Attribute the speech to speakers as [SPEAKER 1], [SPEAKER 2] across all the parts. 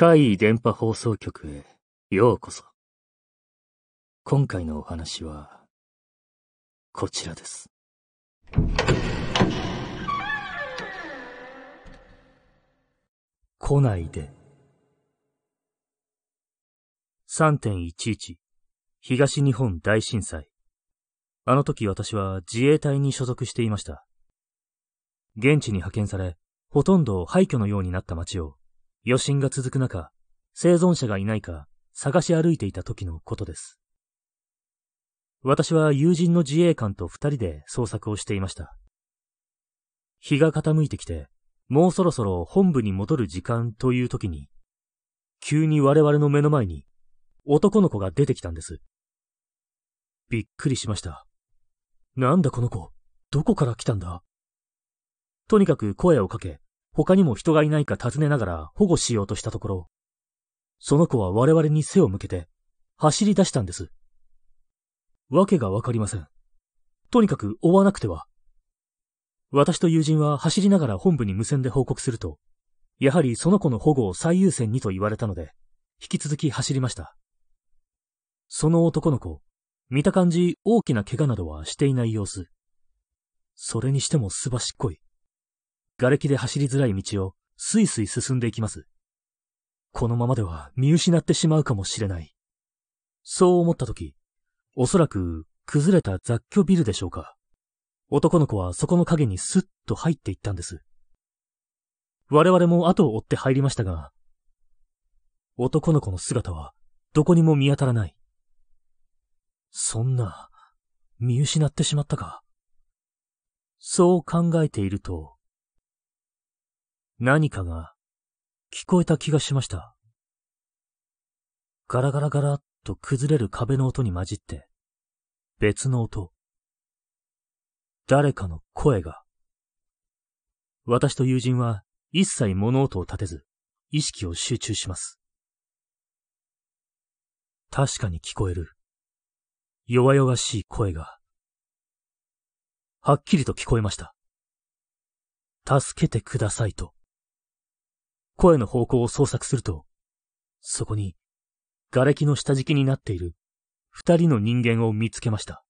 [SPEAKER 1] 海電波放送局へようこそ。今回のお話は、こちらです。来ないで。3.11東日本大震災。あの時私は自衛隊に所属していました。現地に派遣され、ほとんど廃墟のようになった街を、余震が続く中、生存者がいないか探し歩いていた時のことです。私は友人の自衛官と二人で捜索をしていました。日が傾いてきて、もうそろそろ本部に戻る時間という時に、急に我々の目の前に男の子が出てきたんです。びっくりしました。なんだこの子、どこから来たんだ？とにかく声をかけ、他にも人がいないか尋ねながら保護しようとしたところ、その子は我々に背を向けて走り出したんです。わけがわかりません。とにかく追わなくては。私と友人は走りながら本部に無線で報告すると、やはりその子の保護を最優先にと言われたので、引き続き走りました。その男の子、見た感じ大きな怪我などはしていない様子。それにしてもすばしっこい。瓦礫で走りづらい道をスイスイ進んでいきます。このままでは見失ってしまうかもしれない。そう思ったとき、おそらく崩れた雑居ビルでしょうか。男の子はそこの影にスッと入っていったんです。我々も後を追って入りましたが、男の子の姿はどこにも見当たらない。そんな、見失ってしまったか。そう考えていると、何かが聞こえた気がしました。ガラガラガラっと崩れる壁の音に混じって、別の音。誰かの声が。私と友人は一切物音を立てず、意識を集中します。確かに聞こえる。弱々しい声が。はっきりと聞こえました。助けてくださいと。声の方向を捜索すると、そこに、瓦礫の下敷きになっている二人の人間を見つけました。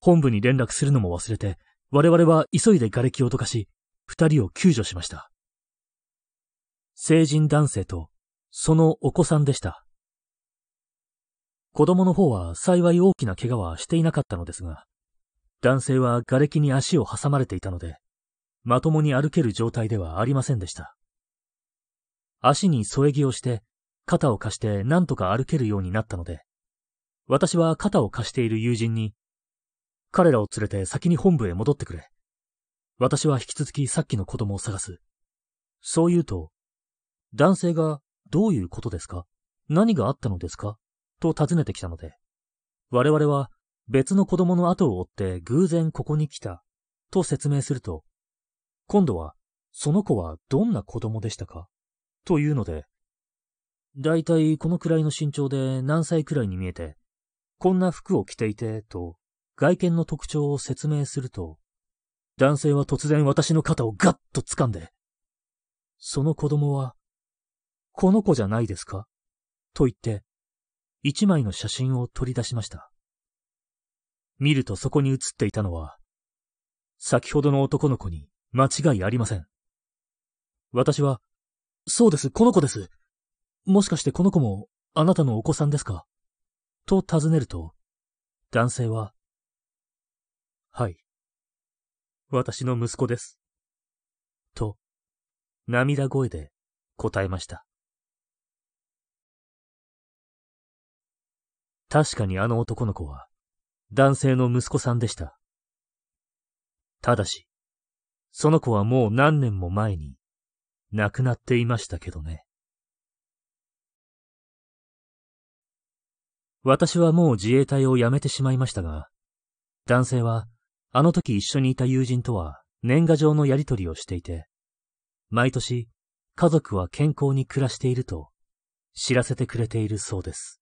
[SPEAKER 1] 本部に連絡するのも忘れて、我々は急いで瓦礫をどかし、二人を救助しました。成人男性と、そのお子さんでした。子供の方は幸い大きな怪我はしていなかったのですが、男性は瓦礫に足を挟まれていたので、まともに歩ける状態ではありませんでした。足に添え木をして、肩を貸して何とか歩けるようになったので、私は肩を貸している友人に、彼らを連れて先に本部へ戻ってくれ。私は引き続きさっきの子供を探す。そう言うと、男性がどういうことですか？何があったのですか？と尋ねてきたので、我々は別の子供の後を追って偶然ここに来た、と説明すると、今度は、その子はどんな子供でしたか？というので、だいたいこのくらいの身長で何歳くらいに見えて、こんな服を着ていて、と、外見の特徴を説明すると、男性は突然私の肩をガッと掴んで、その子供は、この子じゃないですか？と言って、一枚の写真を取り出しました。見るとそこに写っていたのは、先ほどの男の子に間違いありません。私は、そうです、この子です。もしかしてこの子もあなたのお子さんですか？と尋ねると、男性は、はい。私の息子です。と、涙声で答えました。確かにあの男の子は、男性の息子さんでした。ただし、その子はもう何年も前に亡くなっていましたけどね。私はもう自衛隊を辞めてしまいましたが、男性はあの時一緒にいた友人とは年賀状のやり取りをしていて、毎年家族は健康に暮らしていると知らせてくれているそうです。